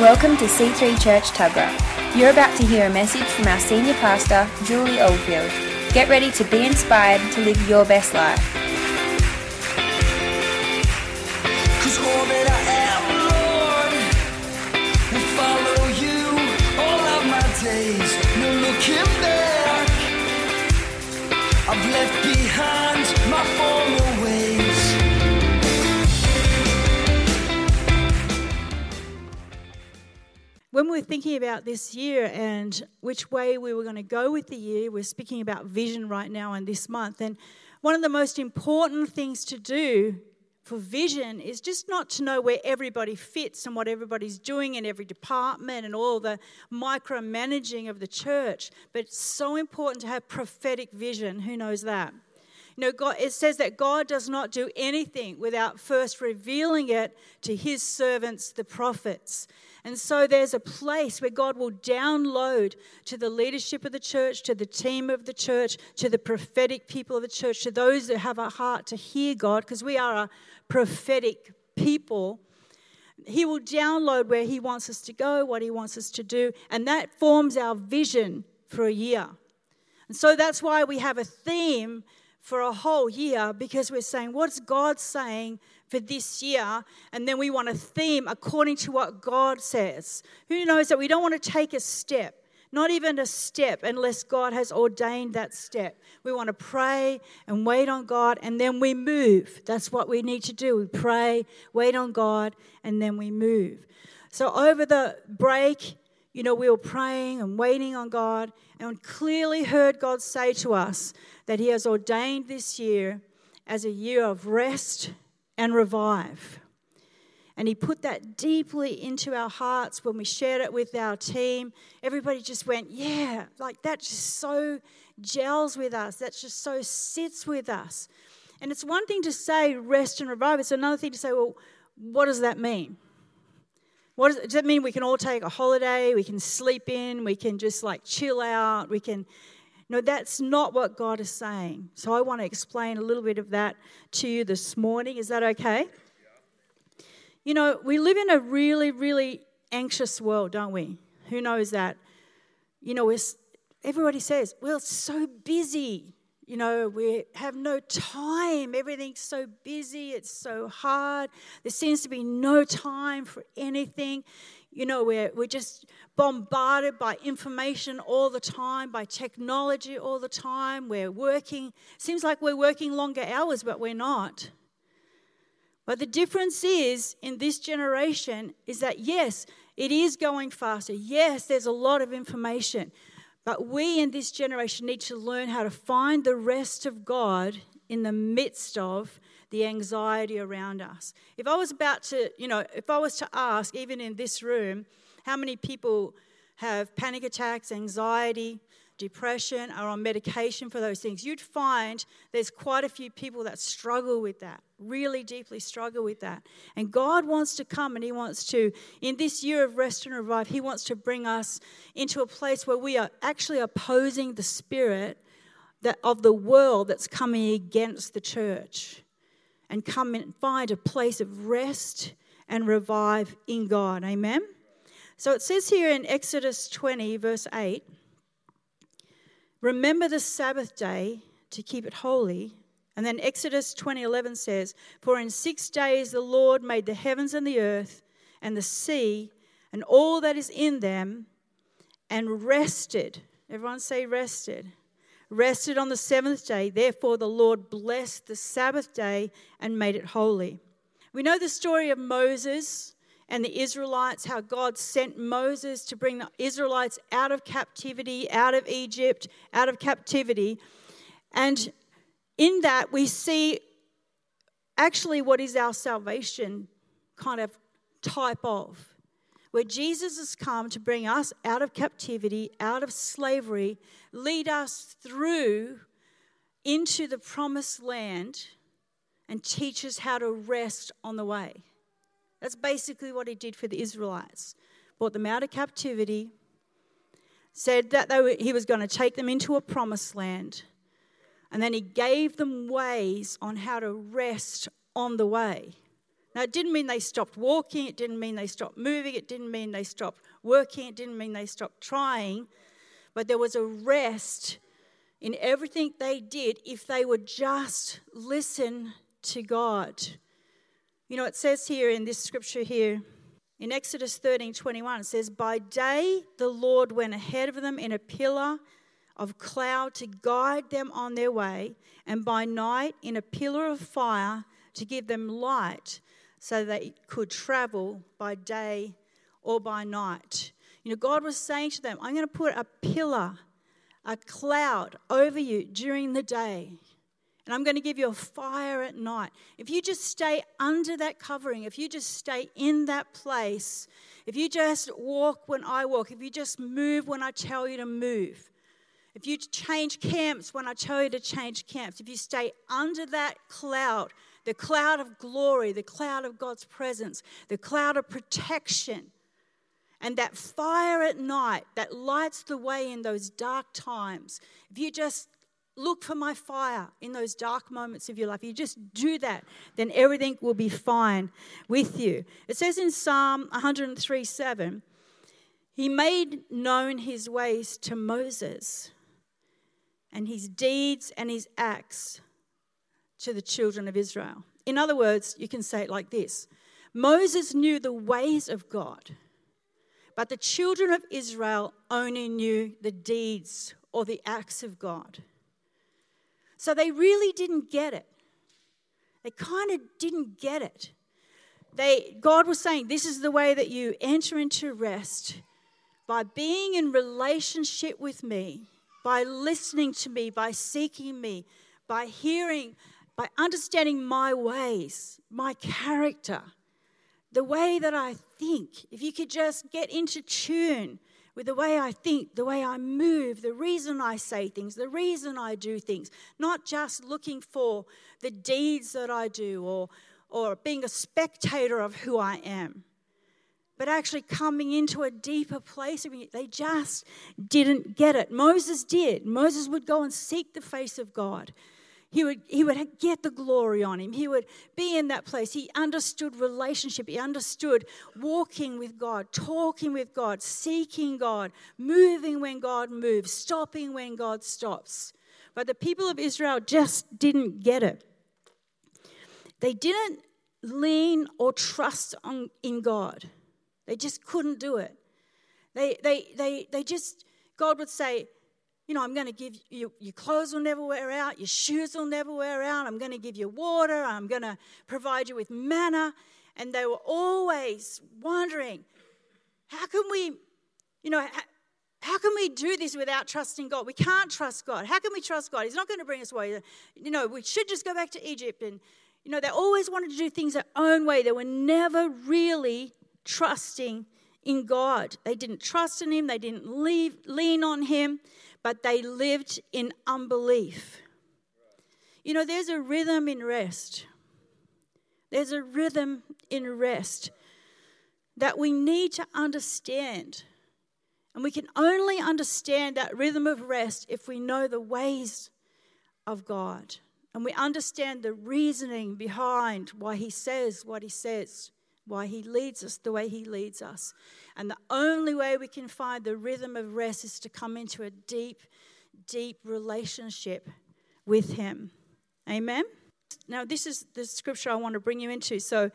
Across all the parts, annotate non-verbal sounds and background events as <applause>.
Welcome to C3 Church Tuggerah. You're about to hear a message from our senior pastor, Julie Oldfield. Get ready to be inspired to live your best life. When we were thinking about this year and which way we were going to go with the year, we're speaking about vision right now and this month. And one of the most important things to do for vision is just not to know where everybody fits and what everybody's doing in every department and all the micromanaging of the church, but it's so important to have prophetic vision. Who knows that? You know, God, it says that God does not do anything without first revealing it to his servants, the prophets. And so there's a place where God will download to the leadership of the church, to the team of the church, to the prophetic people of the church, to those that have a heart to hear God, because we are a prophetic people. He will download where He wants us to go, what He wants us to do, and that forms our vision for a year. And so that's why we have a theme for a whole year because we're saying, what's God saying for this year? And then we want a theme according to what God says. Who knows that we don't want to take a step, not even a step, unless God has ordained that step. We want to pray and wait on God and then we move. That's what we need to do. We pray, wait on God, and then we move. So over the break, you know, we were praying and waiting on God and clearly heard God say to us that He has ordained this year as a year of rest and revive. And He put that deeply into our hearts when we shared it with our team. Everybody just went, Yeah, like that just so gels with us. That just so sits with us. And it's one thing to say rest and revive, it's another thing to say, Well, what does that mean? What does, does that mean we can all take a holiday? We can sleep in? We can just like chill out? We can. No, that's not what God is saying. So I want to explain a little bit of that to you this morning. Is that okay? You know, we live in a really, really anxious world, don't we? Who knows that? You know, everybody says, well, it's so busy. You know, we have no time. Everything's so busy. It's so hard. There seems to be no time for anything. You know, we're, we're just bombarded by information all the time, by technology all the time. We're working, seems like we're working longer hours, but we're not. But the difference is in this generation is that yes, it is going faster. Yes, there's a lot of information. But we in this generation need to learn how to find the rest of God in the midst of the anxiety around us. If I was about to, you know, if I was to ask, even in this room, how many people have panic attacks, anxiety, depression, are on medication for those things, you'd find there's quite a few people that struggle with that, really deeply struggle with that. And God wants to come and He wants to, in this year of rest and revive, He wants to bring us into a place where we are actually opposing the spirit that, of the world that's coming against the church and come and find a place of rest and revive in God. Amen? So it says here in Exodus 20, verse 8 Remember the Sabbath day to keep it holy. And then Exodus 20:11 says, "For in 6 days the Lord made the heavens and the earth and the sea and all that is in them and rested." Everyone say rested. Rested on the seventh day. Therefore the Lord blessed the Sabbath day and made it holy. We know the story of Moses and the Israelites, how God sent Moses to bring the Israelites out of captivity, out of Egypt, out of captivity. And in that, we see actually what is our salvation kind of type of. Where Jesus has come to bring us out of captivity, out of slavery, lead us through into the promised land, and teach us how to rest on the way. That's basically what he did for the Israelites. Brought them out of captivity, said that were, he was going to take them into a promised land, and then he gave them ways on how to rest on the way. Now, it didn't mean they stopped walking, it didn't mean they stopped moving, it didn't mean they stopped working, it didn't mean they stopped trying, but there was a rest in everything they did if they would just listen to God. You know, it says here in this scripture here, in Exodus 13 21, it says, By day the Lord went ahead of them in a pillar of cloud to guide them on their way, and by night in a pillar of fire to give them light so they could travel by day or by night. You know, God was saying to them, I'm going to put a pillar, a cloud over you during the day. And I'm going to give you a fire at night. If you just stay under that covering, if you just stay in that place, if you just walk when I walk, if you just move when I tell you to move, if you change camps when I tell you to change camps, if you stay under that cloud, the cloud of glory, the cloud of God's presence, the cloud of protection, and that fire at night that lights the way in those dark times, if you just look for my fire in those dark moments of your life, you just do that, then everything will be fine with you. It says in Psalm 103 7, He made known His ways to Moses, and His deeds and His acts to the children of Israel. In other words, you can say it like this Moses knew the ways of God, but the children of Israel only knew the deeds or the acts of God. So they really didn't get it. They kind of didn't get it. They, God was saying, This is the way that you enter into rest by being in relationship with me, by listening to me, by seeking me, by hearing by understanding my ways, my character, the way that I think, if you could just get into tune with the way I think, the way I move, the reason I say things, the reason I do things, not just looking for the deeds that I do or, or being a spectator of who I am, but actually coming into a deeper place. They just didn't get it. Moses did. Moses would go and seek the face of God. He would, he would get the glory on him. He would be in that place. He understood relationship. He understood walking with God, talking with God, seeking God, moving when God moves, stopping when God stops. But the people of Israel just didn't get it. They didn't lean or trust on, in God. They just couldn't do it. They, they, they, they just, God would say, you know, I'm going to give you, your clothes will never wear out, your shoes will never wear out, I'm going to give you water, I'm going to provide you with manna. And they were always wondering, how can we, you know, how, can we do this without trusting God? We can't trust God. How can we trust God? He's not going to bring us away. You know, we should just go back to Egypt. And, you know, they always wanted to do things their own way. They were never really trusting in God. They didn't trust in Him, they didn't leave, lean on Him but they lived in unbelief. You know, there's a rhythm in rest. There's a rhythm in rest that we need to understand. And we can only understand that rhythm of rest if we know the ways of God and we understand the reasoning behind why He says what He says why He leads us the way He leads us. And the only way we can find the rhythm of rest is to come into a deep, deep relationship with Him. Amen? Now, this is the scripture I want to bring you into. So,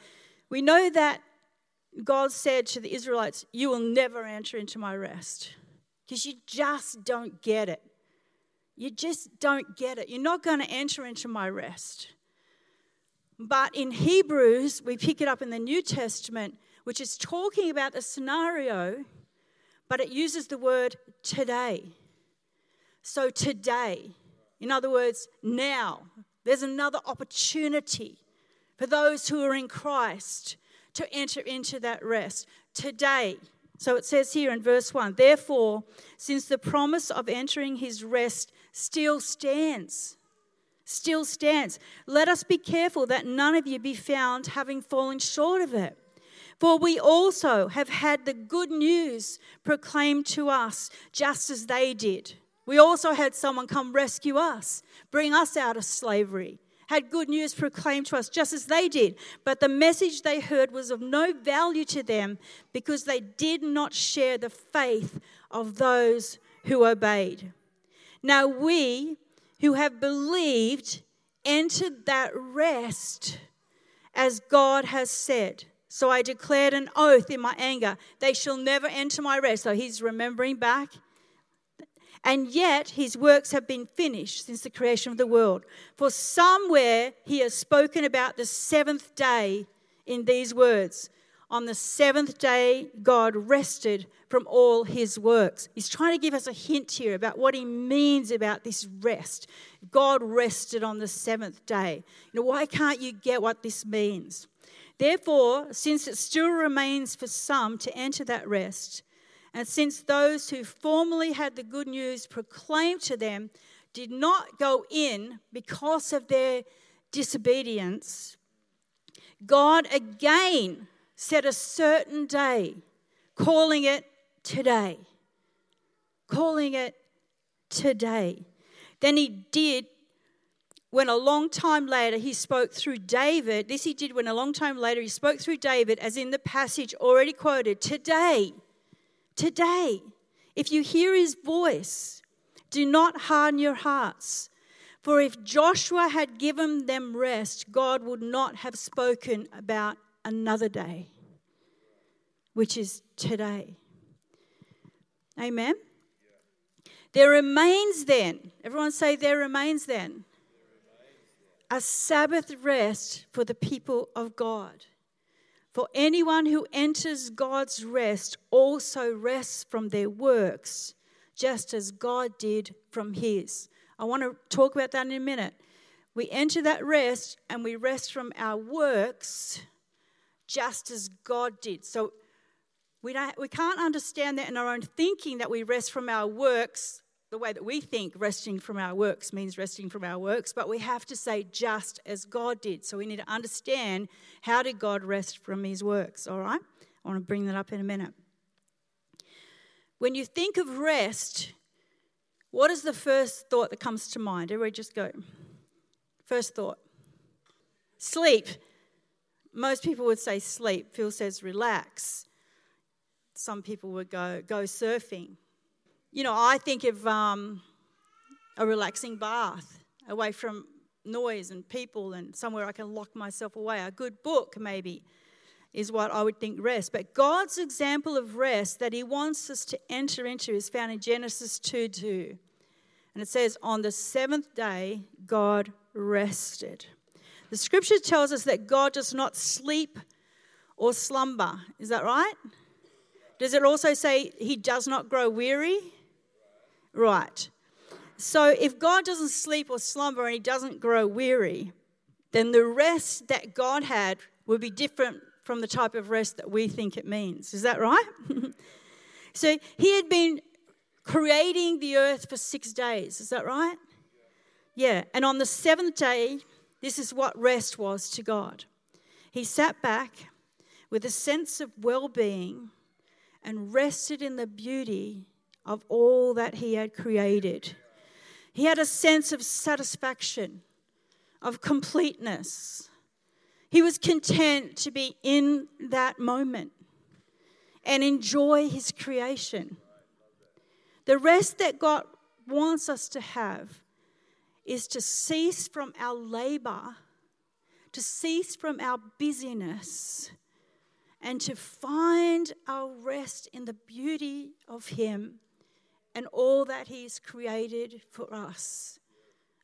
we know that God said to the Israelites, You will never enter into my rest because you just don't get it. You just don't get it. You're not going to enter into my rest. But in Hebrews, we pick it up in the New Testament, which is talking about the scenario, but it uses the word today. So, today, in other words, now, there's another opportunity for those who are in Christ to enter into that rest. Today, so it says here in verse 1 Therefore, since the promise of entering his rest still stands, still stands. Let us be careful that none of you be found having fallen short of it. For we also have had the good news proclaimed to us just as they did. We also had someone come rescue us, bring us out of slavery, had good news proclaimed to us, just as they did. But the message they heard was of no value to them because they did not share the faith of those who obeyed. Now we who have believed entered that rest as God has said. So I declared an oath in my anger, they shall never enter my rest. So he's remembering back. And yet his works have been finished since the creation of the world. For somewhere he has spoken about the seventh day in these words On the seventh day, God rested from all his works. He's trying to give us a hint here about what he means about this rest. God rested on the seventh day. You know, why can't you get what this means? Therefore, since it still remains for some to enter that rest, and since those who formerly had the good news proclaimed to them did not go in because of their disobedience, God again set a certain day, calling it today. Calling it today. Then he did when a long time later he spoke through David, this he did when a long time later he spoke through David, as in the passage already quoted, today, today, if you hear his voice, do not harden your hearts. For if Joshua had given them rest, God would not have spoken about another day, which is today. Amen? There remains then, everyone say, there remains then a Sabbath rest for the people of God. For anyone who enters God's rest also rests from their works, just as God did from his. I want to talk about that in a minute. We enter that rest and we rest from our works, just as God did. So we, don't, we can't understand that in our own thinking that we rest from our works the way that we think resting from our works means resting from our works, but we have to say just as God did. So we need to understand how did God rest from his works, all right? I want to bring that up in a minute. When you think of rest, what is the first thought that comes to mind? Everybody just go. First thought. Sleep. Most people would say sleep. Phil says relax. Some people would go go surfing you know, I think of um, a relaxing bath away from noise and people and somewhere I can lock myself away. A good book, maybe, is what I would think rest. But God's example of rest that He wants us to enter into is found in Genesis 2 2. And it says, On the seventh day, God rested. The scripture tells us that God does not sleep or slumber. Is that right? Does it also say He does not grow weary? Right. So if God doesn't sleep or slumber and he doesn't grow weary, then the rest that God had would be different from the type of rest that we think it means. Is that right? <laughs> so he had been creating the earth for six days. Is that right? Yeah. And on the seventh day, this is what rest was to God. He sat back with a sense of well being and rested in the beauty of all that he had created. He had a sense of satisfaction, of completeness. He was content to be in that moment and enjoy his creation. The rest that God wants us to have is to cease from our labor, to cease from our busyness, and to find our rest in the beauty of Him and all that He's created for us.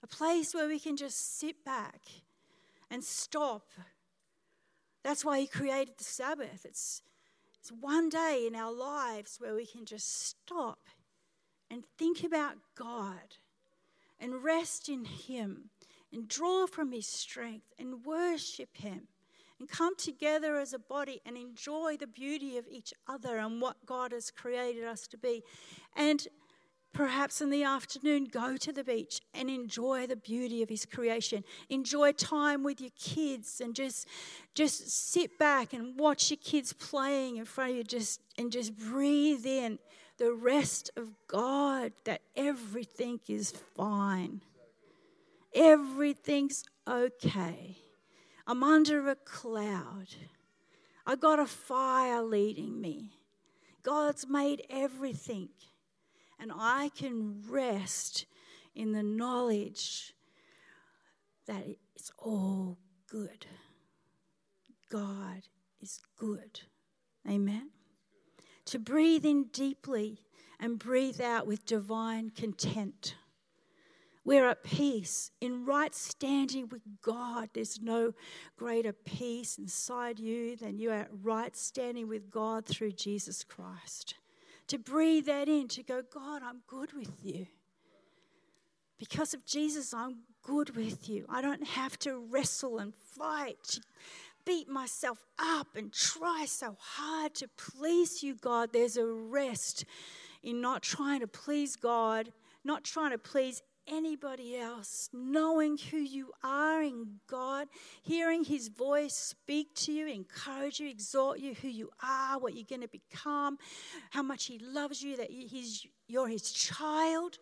A place where we can just sit back and stop. That's why He created the Sabbath. It's, it's one day in our lives where we can just stop and think about God and rest in Him and draw from His strength and worship Him and come together as a body and enjoy the beauty of each other and what God has created us to be. And perhaps in the afternoon, go to the beach and enjoy the beauty of His creation. Enjoy time with your kids and just, just sit back and watch your kids playing in front of you just, and just breathe in the rest of God that everything is fine. Everything's okay. I'm under a cloud. I got a fire leading me. God's made everything. And I can rest in the knowledge that it's all good. God is good. Amen. To breathe in deeply and breathe out with divine content. We're at peace in right standing with God. There's no greater peace inside you than you are at right standing with God through Jesus Christ. To breathe that in, to go, God, I'm good with you. Because of Jesus, I'm good with you. I don't have to wrestle and fight, beat myself up and try so hard to please you, God. There's a rest in not trying to please God, not trying to please anybody else, knowing who you are in God, hearing His voice speak to you, encourage you, exhort you, who you are, what you're going to become, how much He loves you, that he's, you're His child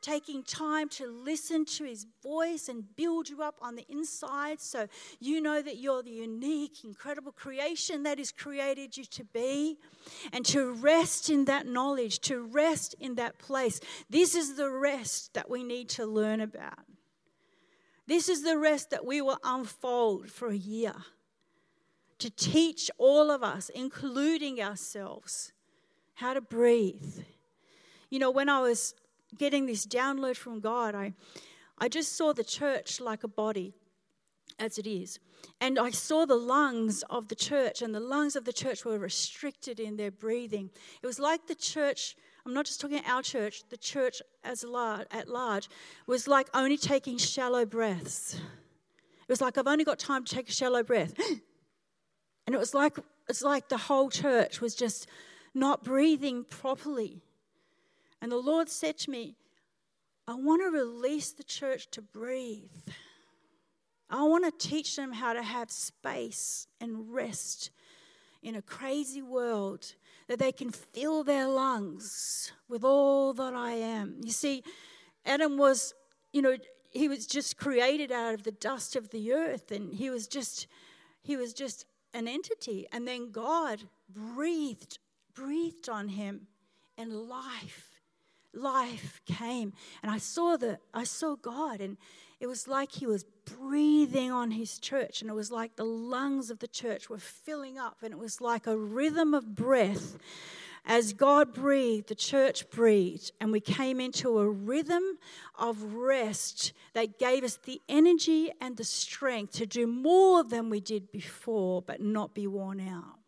taking time to listen to his voice and build you up on the inside so you know that you're the unique, incredible creation that created you to be, and to rest in that knowledge, to rest in that place. This is the rest that we need to learn about. This is the rest that we will unfold for a year to teach all of us, including ourselves, how to breathe. You know, when I was getting this download from God, I, I just saw the church like a body as it is. And I saw the lungs of the church, and the lungs of the church were restricted in their breathing. It was like the church, I'm not just talking our church, the church as large, at large was like only taking shallow breaths. It was like I've only got time to take a shallow breath. <gasps> And it was like it's like the whole church was just not breathing properly. And the Lord said to me, I want to release the church to breathe. I want to teach them how to have space and rest in a crazy world, that they can fill their lungs with all that I am. You see, Adam was, you know, he was just created out of the dust of the earth and he was just he was just an entity and then God breathed breathed on him and life life came. And i saw the i saw god and it was like he was breathing on his church and it was like the lungs of the church were filling up and it was like a rhythm of breath. As god breathed the church breathed and we came into a rhythm of rest that gave us the energy and the strength to do more than we did before but not be worn out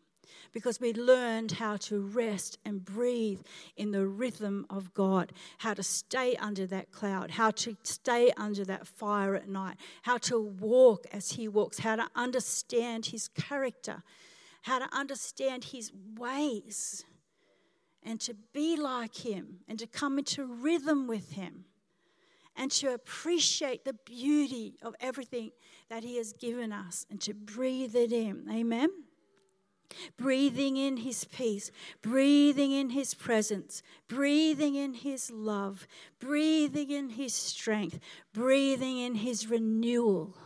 because we learned how to rest and breathe in the rhythm of God, how to stay under that cloud, how to stay under that fire at night, how to walk as He walks, how to understand His character, how to understand His ways, and to be like Him and to come into rhythm with Him and to appreciate the beauty of everything that He has given us and to breathe it in. Amen breathing in His peace, breathing in His presence, breathing in His love, breathing in His strength, breathing in His renewal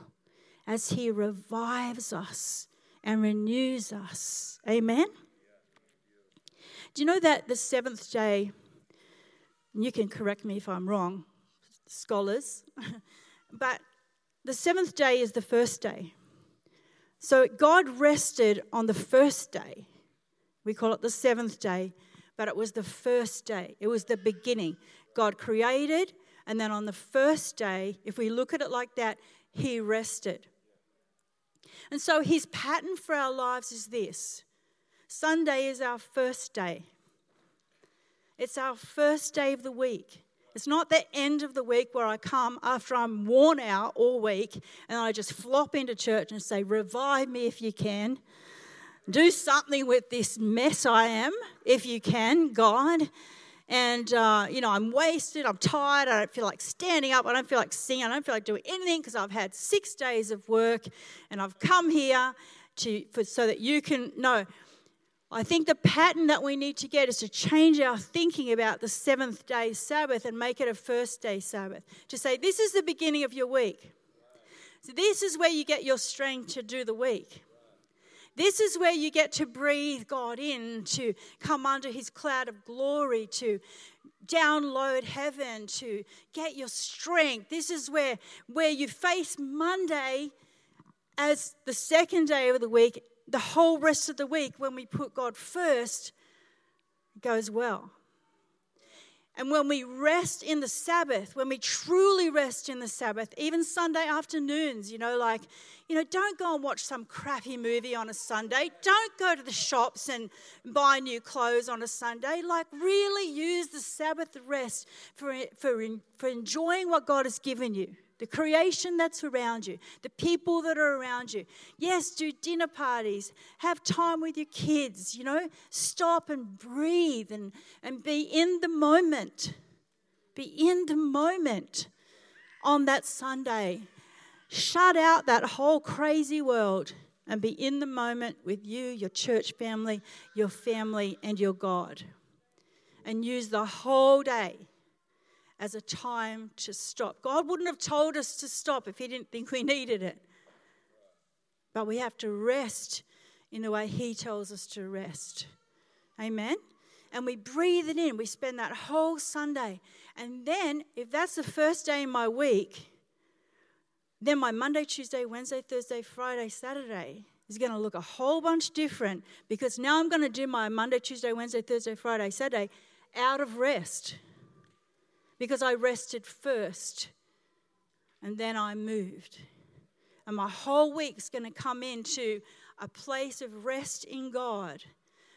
as He revives us and renews us. Amen? Do you know that the seventh day, you can correct me if I'm wrong, scholars, <laughs> but the seventh day is the first day. So God rested on the first day. We call it the seventh day, but it was the first day. It was the beginning. God created, and then on the first day, if we look at it like that, He rested. And so His pattern for our lives is this Sunday is our first day. It's our first day of the week. It's not the end of the week where I come after I'm worn out all week and I just flop into church and say, Revive me if you can. Do something with this mess I am, if you can, God. And, uh, you know, I'm wasted, I'm tired, I don't feel like standing up, I don't feel like singing, I don't feel like doing anything because I've had six days of work and I've come here to, for, so that you can know I think the pattern that we need to get is to change our thinking about the seventh day Sabbath and make it a first day Sabbath. To say, this is the beginning of your week. So, this is where you get your strength to do the week. This is where you get to breathe God in, to come under His cloud of glory, to download heaven, to get your strength. This is where, where you face Monday as the second day of the week. The whole rest of the week, when we put God first, goes well. And when we rest in the Sabbath, when we truly rest in the Sabbath, even Sunday afternoons, you know, like, you know, don't go and watch some crappy movie on a Sunday. Don't go to the shops and buy new clothes on a Sunday. Like, really use the Sabbath rest for, for, for enjoying what God has given you the creation that's around you, the people that are around you. Yes, do dinner parties, have time with your kids, you know, stop and breathe and, and be in the moment. Be in the moment on that Sunday. Shut out that whole crazy world and be in the moment with you, your church family, your family, and your God. And use the whole day as a time to stop. God wouldn't have told us to stop if He didn't think we needed it. But we have to rest in the way He tells us to rest. Amen? And we breathe it in. We spend that whole Sunday. And then, if that's the first day in my week, then my Monday, Tuesday, Wednesday, Thursday, Friday, Saturday is going to look a whole bunch different because now I'm going to do my Monday, Tuesday, Wednesday, Thursday, Friday, Saturday out of rest because I rested first and then I moved. And my whole week's going to come into a place of rest in God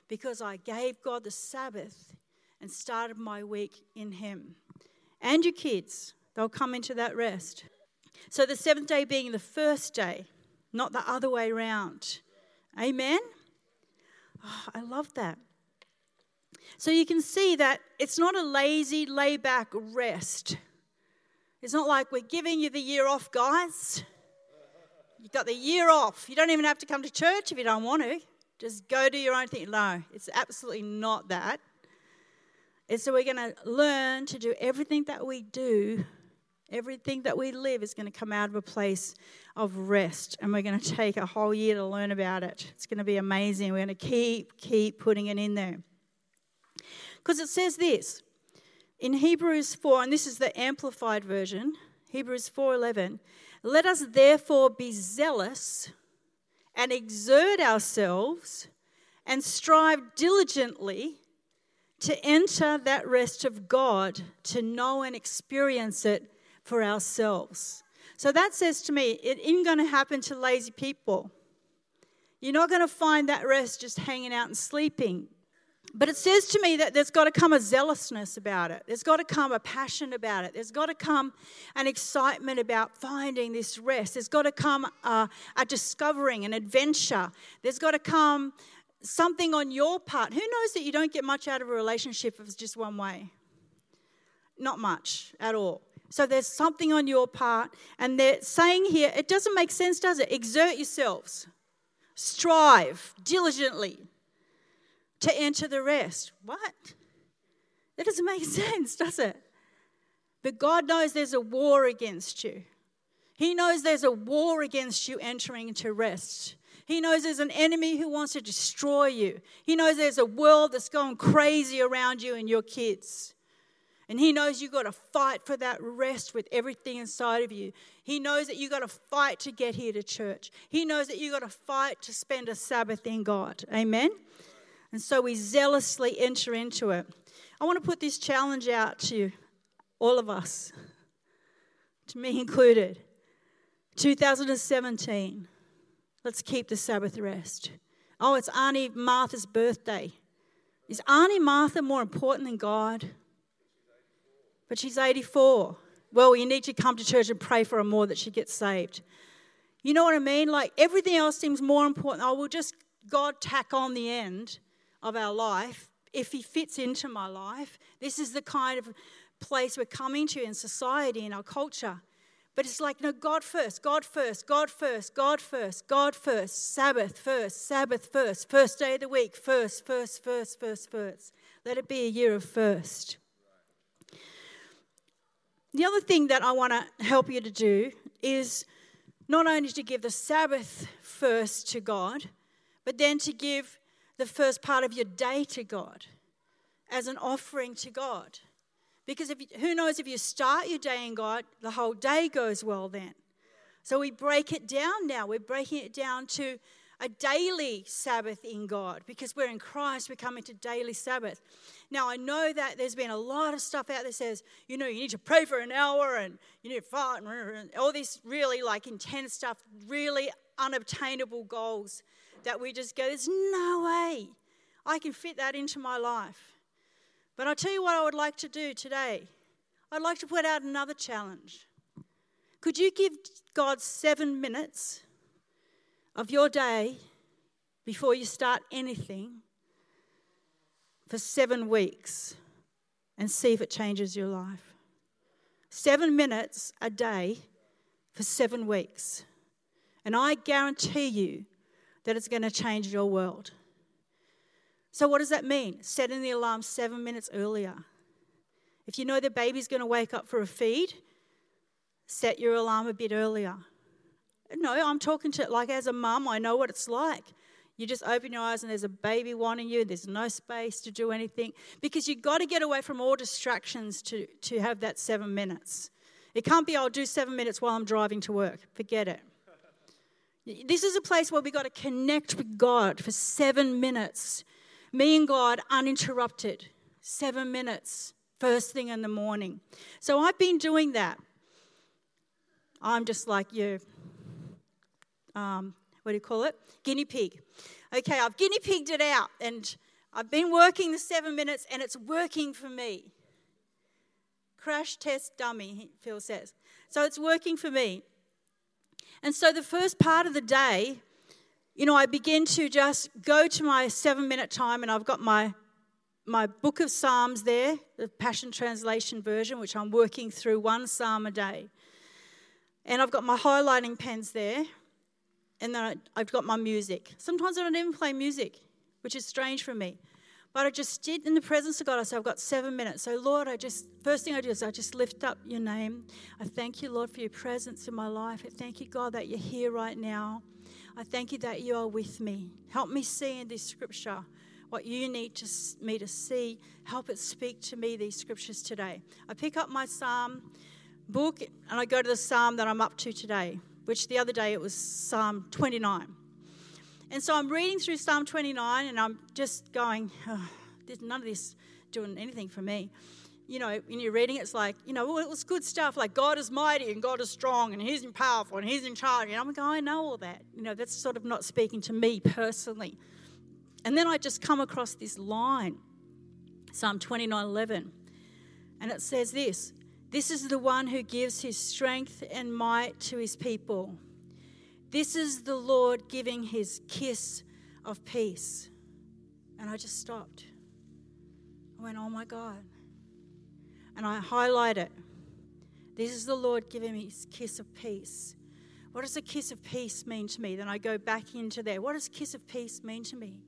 because I gave God the Sabbath and started my week in Him. And your kids, they'll come into that rest. So the seventh day being the first day, not the other way around. Amen? Oh, I love that. So you can see that it's not a lazy, lay back rest. It's not like we're giving you the year off, guys. You've got the year off. You don't even have to come to church if you don't want to. Just go do your own thing. No, it's absolutely not that. It's so we're going to learn to do everything that we do, everything that we live is going to come out of a place of rest. And we're going to take a whole year to learn about it. It's going to be amazing. We're going to keep, keep putting it in there. Because it says this in Hebrews 4, and this is the amplified version, Hebrews 4:11, let us therefore be zealous and exert ourselves and strive diligently to enter that rest of God, to know and experience it for ourselves. So that says to me, it ain't going to happen to lazy people. You're not going to find that rest just hanging out and sleeping. But it says to me that there's got to come a zealousness about it. There's got to come a passion about it. There's got to come an excitement about finding this rest. There's got to come a, a discovering, an adventure. There's got to come something on your part. Who knows that you don't get much out of a relationship if it's just one way? Not much at all. So there's something on your part. And they're saying here, it doesn't make sense, does it? Exert yourselves, strive diligently to enter the rest. What? That doesn't make <laughs> sense, does it? But God knows there's a war against you. He knows there's a war against you entering into rest. He knows there's an enemy who wants to destroy you. He knows there's a world that's going crazy around you and your kids. And he knows you've got to fight for that rest with everything inside of you. He knows that you've got to fight to get here to church. He knows that you've got to fight to spend a Sabbath in God. Amen? And so we zealously enter into it. I want to put this challenge out to all of us, to me included. 2017, let's keep the Sabbath rest. Oh, it's Auntie Martha's birthday. Is Auntie Martha more important than God? But she's 84. Well, you need to come to church and pray for her more that she gets saved. You know what I mean? Like everything else seems more important. Oh, we'll just God tack on the end of our life, if he fits into my life, this is the kind of place we're coming to in society, in our culture. But it's like, no, God first, God first, God first, God first, God first, Sabbath first, Sabbath first, first day of the week, first, first, first, first, first. Let it be a year of first. The other thing that I want to help you to do is not only to give the Sabbath first to God, but then to give the first part of your day to God as an offering to God. Because if you, who knows if you start your day in God, the whole day goes well then. So we break it down now. We're breaking it down to a daily Sabbath in God because we're in Christ, we're coming to daily Sabbath. Now, I know that there's been a lot of stuff out there says, you know, you need to pray for an hour and you need to fast and all this really like intense stuff, really unobtainable goals that we just go, there's no way I can fit that into my life. But I'll tell you what I would like to do today. I'd like to put out another challenge. Could you give God seven minutes of your day before you start anything for seven weeks and see if it changes your life? Seven minutes a day for seven weeks. And I guarantee you that it's going to change your world. So, what does that mean? Setting the alarm seven minutes earlier. If you know the baby's going to wake up for a feed, set your alarm a bit earlier. No, I'm talking to, like, as a mum, I know what it's like. You just open your eyes and there's a baby wanting you, there's no space to do anything because you've got to get away from all distractions to, to have that seven minutes. It can't be, I'll do seven minutes while I'm driving to work. Forget it. This is a place where we've got to connect with God for seven minutes. Me and God uninterrupted. Seven minutes, first thing in the morning. So I've been doing that. I'm just like you. Um, what do you call it? Guinea pig. Okay, I've guinea pigged it out and I've been working the seven minutes and it's working for me. Crash test dummy, Phil says. So it's working for me. And so the first part of the day, you know, I begin to just go to my seven minute time, and I've got my my book of Psalms there, the Passion Translation version, which I'm working through one psalm a day. And I've got my highlighting pens there, and then I've got my music. Sometimes I don't even play music, which is strange for me. But I just did in the presence of God. I said, I've got seven minutes. So, Lord, I just, first thing I do is I just lift up your name. I thank you, Lord, for your presence in my life. I thank you, God, that you're here right now. I thank you that you are with me. Help me see in this scripture what you need to, me to see. Help it speak to me, these scriptures today. I pick up my psalm book and I go to the psalm that I'm up to today, which the other day it was Psalm 29. And so I'm reading through Psalm 29 and I'm just going, oh, none of this doing anything for me. You know, when you're reading, it's like, you know, well, it was good stuff like God is mighty and God is strong and He's powerful and He's in charge. And I'm going, oh, I know all that. You know, that's sort of not speaking to me personally. And then I just come across this line, Psalm 29 11. And it says this This is the one who gives his strength and might to his people. This is the Lord giving his kiss of peace. And I just stopped. I went, Oh my God. And I highlight it. This is the Lord giving me his kiss of peace. What does a kiss of peace mean to me? Then I go back into there. What does kiss of peace mean to me?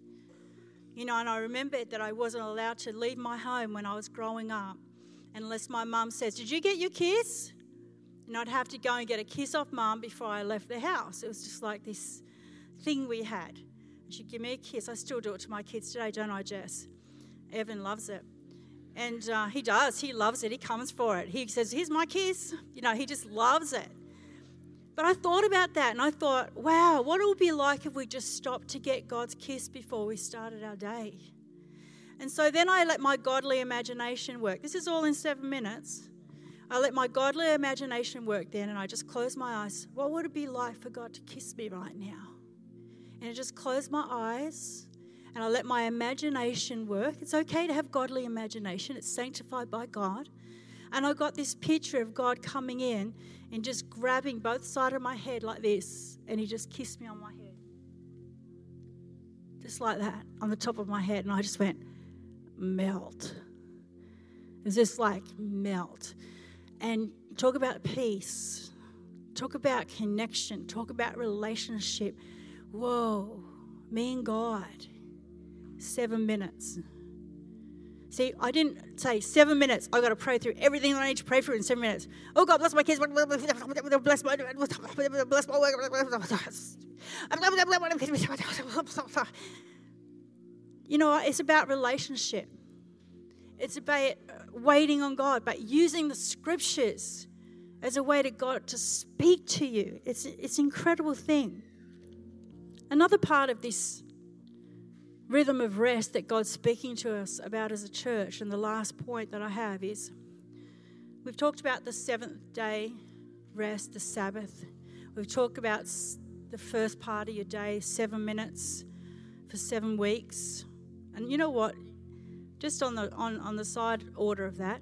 You know, and I remembered that I wasn't allowed to leave my home when I was growing up unless my mum says, Did you get your kiss? And I'd have to go and get a kiss off mum before I left the house. It was just like this thing we had. She'd give me a kiss. I still do it to my kids today, don't I, Jess? Evan loves it. And uh, he does. He loves it. He comes for it. He says, Here's my kiss. You know, he just loves it. But I thought about that and I thought, wow, what it would be like if we just stopped to get God's kiss before we started our day. And so then I let my godly imagination work. This is all in seven minutes. I let my godly imagination work then, and I just closed my eyes. What would it be like for God to kiss me right now? And I just closed my eyes and I let my imagination work. It's okay to have godly imagination, it's sanctified by God. And I got this picture of God coming in and just grabbing both sides of my head like this, and He just kissed me on my head. Just like that, on the top of my head. And I just went, melt. It's just like melt and talk about peace, talk about connection, talk about relationship. Whoa, me and God, seven minutes. See, I didn't say seven minutes. I got to pray through everything that I need to pray through in seven minutes. Oh God, bless my kids. Bless my bless my you know, it's about relationship. It's about uh, waiting on God, but using the scriptures as a way to God to speak to you. It's it's an incredible thing. Another part of this rhythm of rest that God's speaking to us about as a church. And the last point that I have is we've talked about the seventh day rest, the Sabbath. We've talked about the first part of your day, seven minutes for seven weeks. And you know what? Just on the on, on the side order of that,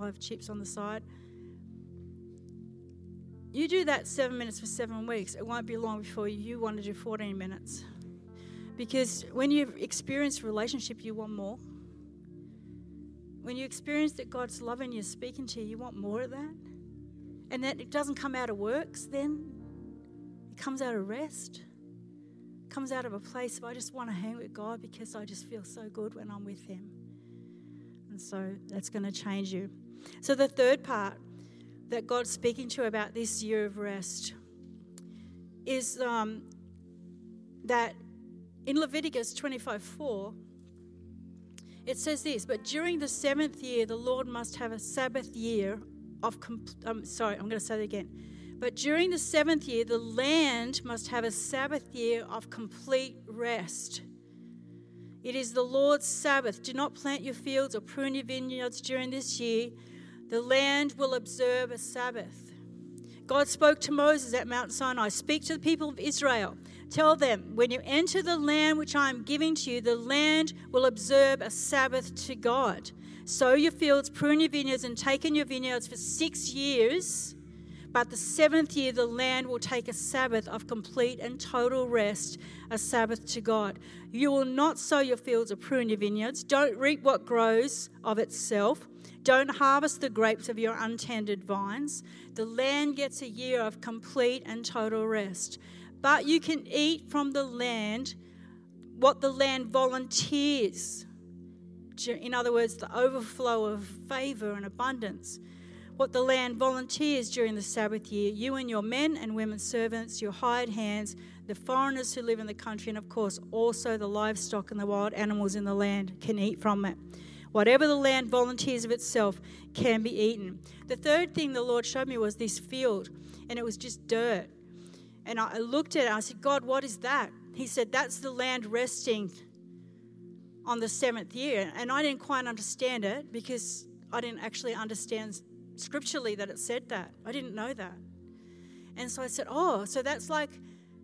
I have chips on the side. You do that seven minutes for seven weeks, it won't be long before you want to do 14 minutes. Because when you experience relationship, you want more. When you experience that God's loving you, speaking to you, you want more of that. And that it doesn't come out of works, then it comes out of rest. Comes out of a place of I just want to hang with God because I just feel so good when I'm with Him. So that's going to change you. So the third part that God's speaking to about this year of rest is um, that in Leviticus 25 4, it says this, but during the seventh year, the Lord must have a Sabbath year of, comp- um, sorry, I'm going to say that again. But during the seventh year, the land must have a Sabbath year of complete rest. It is the Lord's Sabbath. Do not plant your fields or prune your vineyards during this year. The land will observe a Sabbath. God spoke to Moses at Mount Sinai Speak to the people of Israel Tell them, when you enter the land which I am giving to you, the land will observe a Sabbath to God. Sow your fields, prune your vineyards, and take in your vineyards for six years. But the seventh year, the land will take a Sabbath of complete and total rest, a Sabbath to God. You will not sow your fields or prune your vineyards. Don't reap what grows of itself. Don't harvest the grapes of your untended vines. The land gets a year of complete and total rest but you can eat from the land what the land volunteers. In other words, the overflow of favor and abundance. What the land volunteers during the Sabbath year, you and your men and women servants, your hired hands, the foreigners who live in the country, and of course also the livestock and the wild animals in the land can eat from it. Whatever the land volunteers of itself can be eaten. The third thing the Lord showed me was this field, and it was just dirt. And I looked at it, I said, God, what is that? He said, That's the land resting on the seventh year. And I didn't quite understand it because I didn't actually understand scripturally that it said that. I didn't know that. And so I said, Oh, so that's like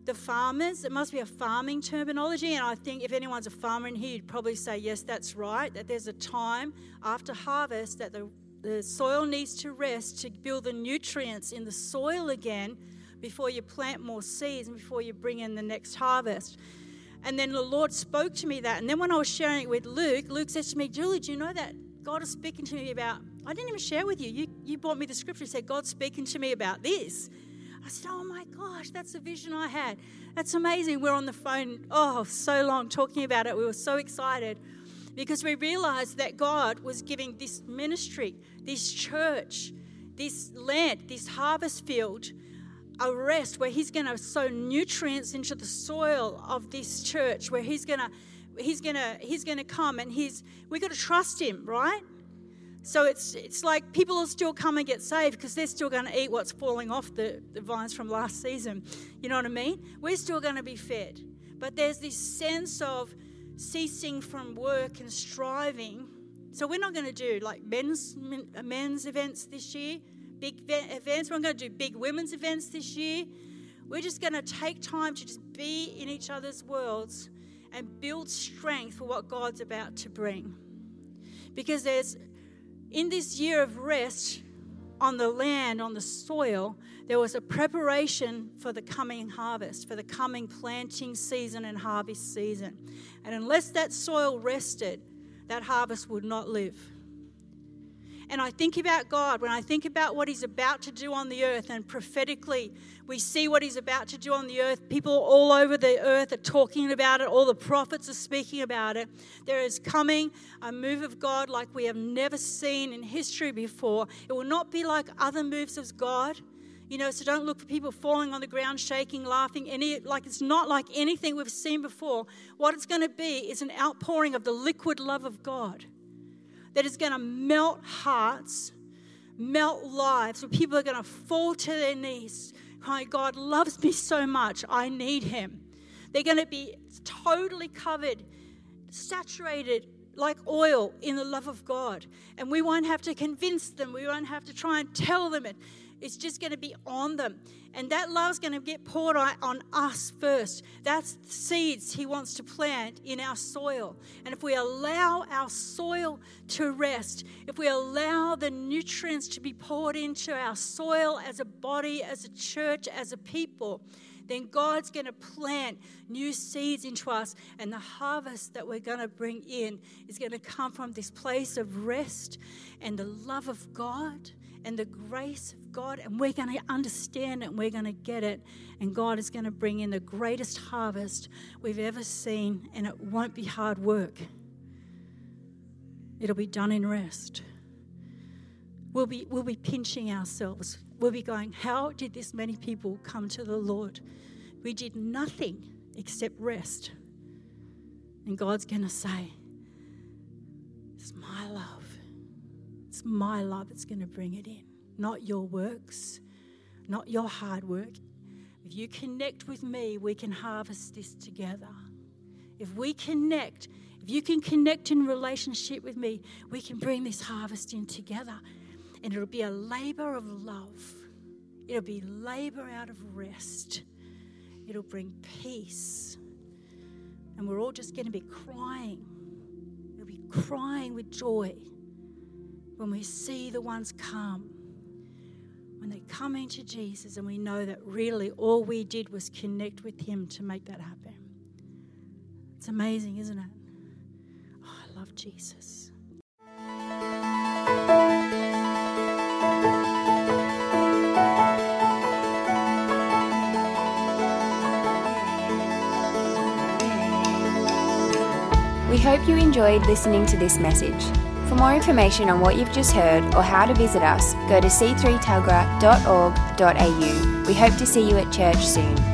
the farmers. It must be a farming terminology. And I think if anyone's a farmer in here, you'd probably say, Yes, that's right. That there's a time after harvest that the, the soil needs to rest to build the nutrients in the soil again before you plant more seeds and before you bring in the next harvest. And then the Lord spoke to me that. And then when I was sharing it with Luke, Luke says to me, Julie, do you know that God is speaking to me about? I didn't even share with you. You, you brought me the scripture, said, God's speaking to me about this. I said, Oh my gosh, that's the vision I had. That's amazing. We're on the phone, oh, so long talking about it. We were so excited because we realized that God was giving this ministry, this church, this land, this harvest field a rest where he's going to sow nutrients into the soil of this church where he's going to he's to he's going to come and he's we got to trust him right so it's it's like people will still come and get saved because they're still going to eat what's falling off the, the vines from last season you know what i mean we're still going to be fed but there's this sense of ceasing from work and striving so we're not going to do like men's men's events this year big events. We're not going to do big women's events this year. We're just going to take time to just be in each other's worlds and build strength for what God's about to bring. Because there's, in this year of rest on the land, on the soil, there was a preparation for the coming harvest, for the coming planting season and harvest season. And unless that soil rested, that harvest would not live. And I think about God, when I think about what He's about to do on the earth, and prophetically we see what He's about to do on the earth, people all over the earth are talking about it, all the prophets are speaking about it. There is coming a move of God like we have never seen in history before. It will not be like other moves of God. You know, so don't look for people falling on the ground, shaking, laughing, any like it's not like anything we've seen before. What it's going to be is an outpouring of the liquid love of God that is going to melt hearts, melt lives, where people are going to fall to their knees, crying, God loves me so much, I need him. They're going to be totally covered, saturated like oil in the love of God. And we won't have to convince them, we won't have to try and tell them it. It's just going to be on them. And that love's going to get poured on us first. That's seeds He wants to plant in our soil. And if we allow our soil to rest, if we allow the nutrients to be poured into our soil as a body, as a church, as a people, then God's going to plant new seeds into us, and the harvest that we're going to bring in is going to come from this place of rest and the love of God and the grace of God, and we're going to understand it and we're going to get it. And God is going to bring in the greatest harvest we've ever seen, and it won't be hard work. It'll be done in rest. We'll be, we'll be pinching ourselves. We'll be going, How did this many people come to the Lord? We did nothing except rest. And God's going to say, It's my love. It's my love that's going to bring it in, not your works, not your hard work. If you connect with me, we can harvest this together. If we connect, if you can connect in relationship with me, we can bring this harvest in together. And it'll be a labor of love. It'll be labor out of rest. It'll bring peace. And we're all just going to be crying. We'll be crying with joy when we see the ones come, when they come into Jesus and we know that really all we did was connect with Him to make that happen. It's amazing, isn't it? Oh, I love Jesus. We hope you enjoyed listening to this message. For more information on what you've just heard or how to visit us, go to c3tuggerah.org.au. We hope to see you at church soon.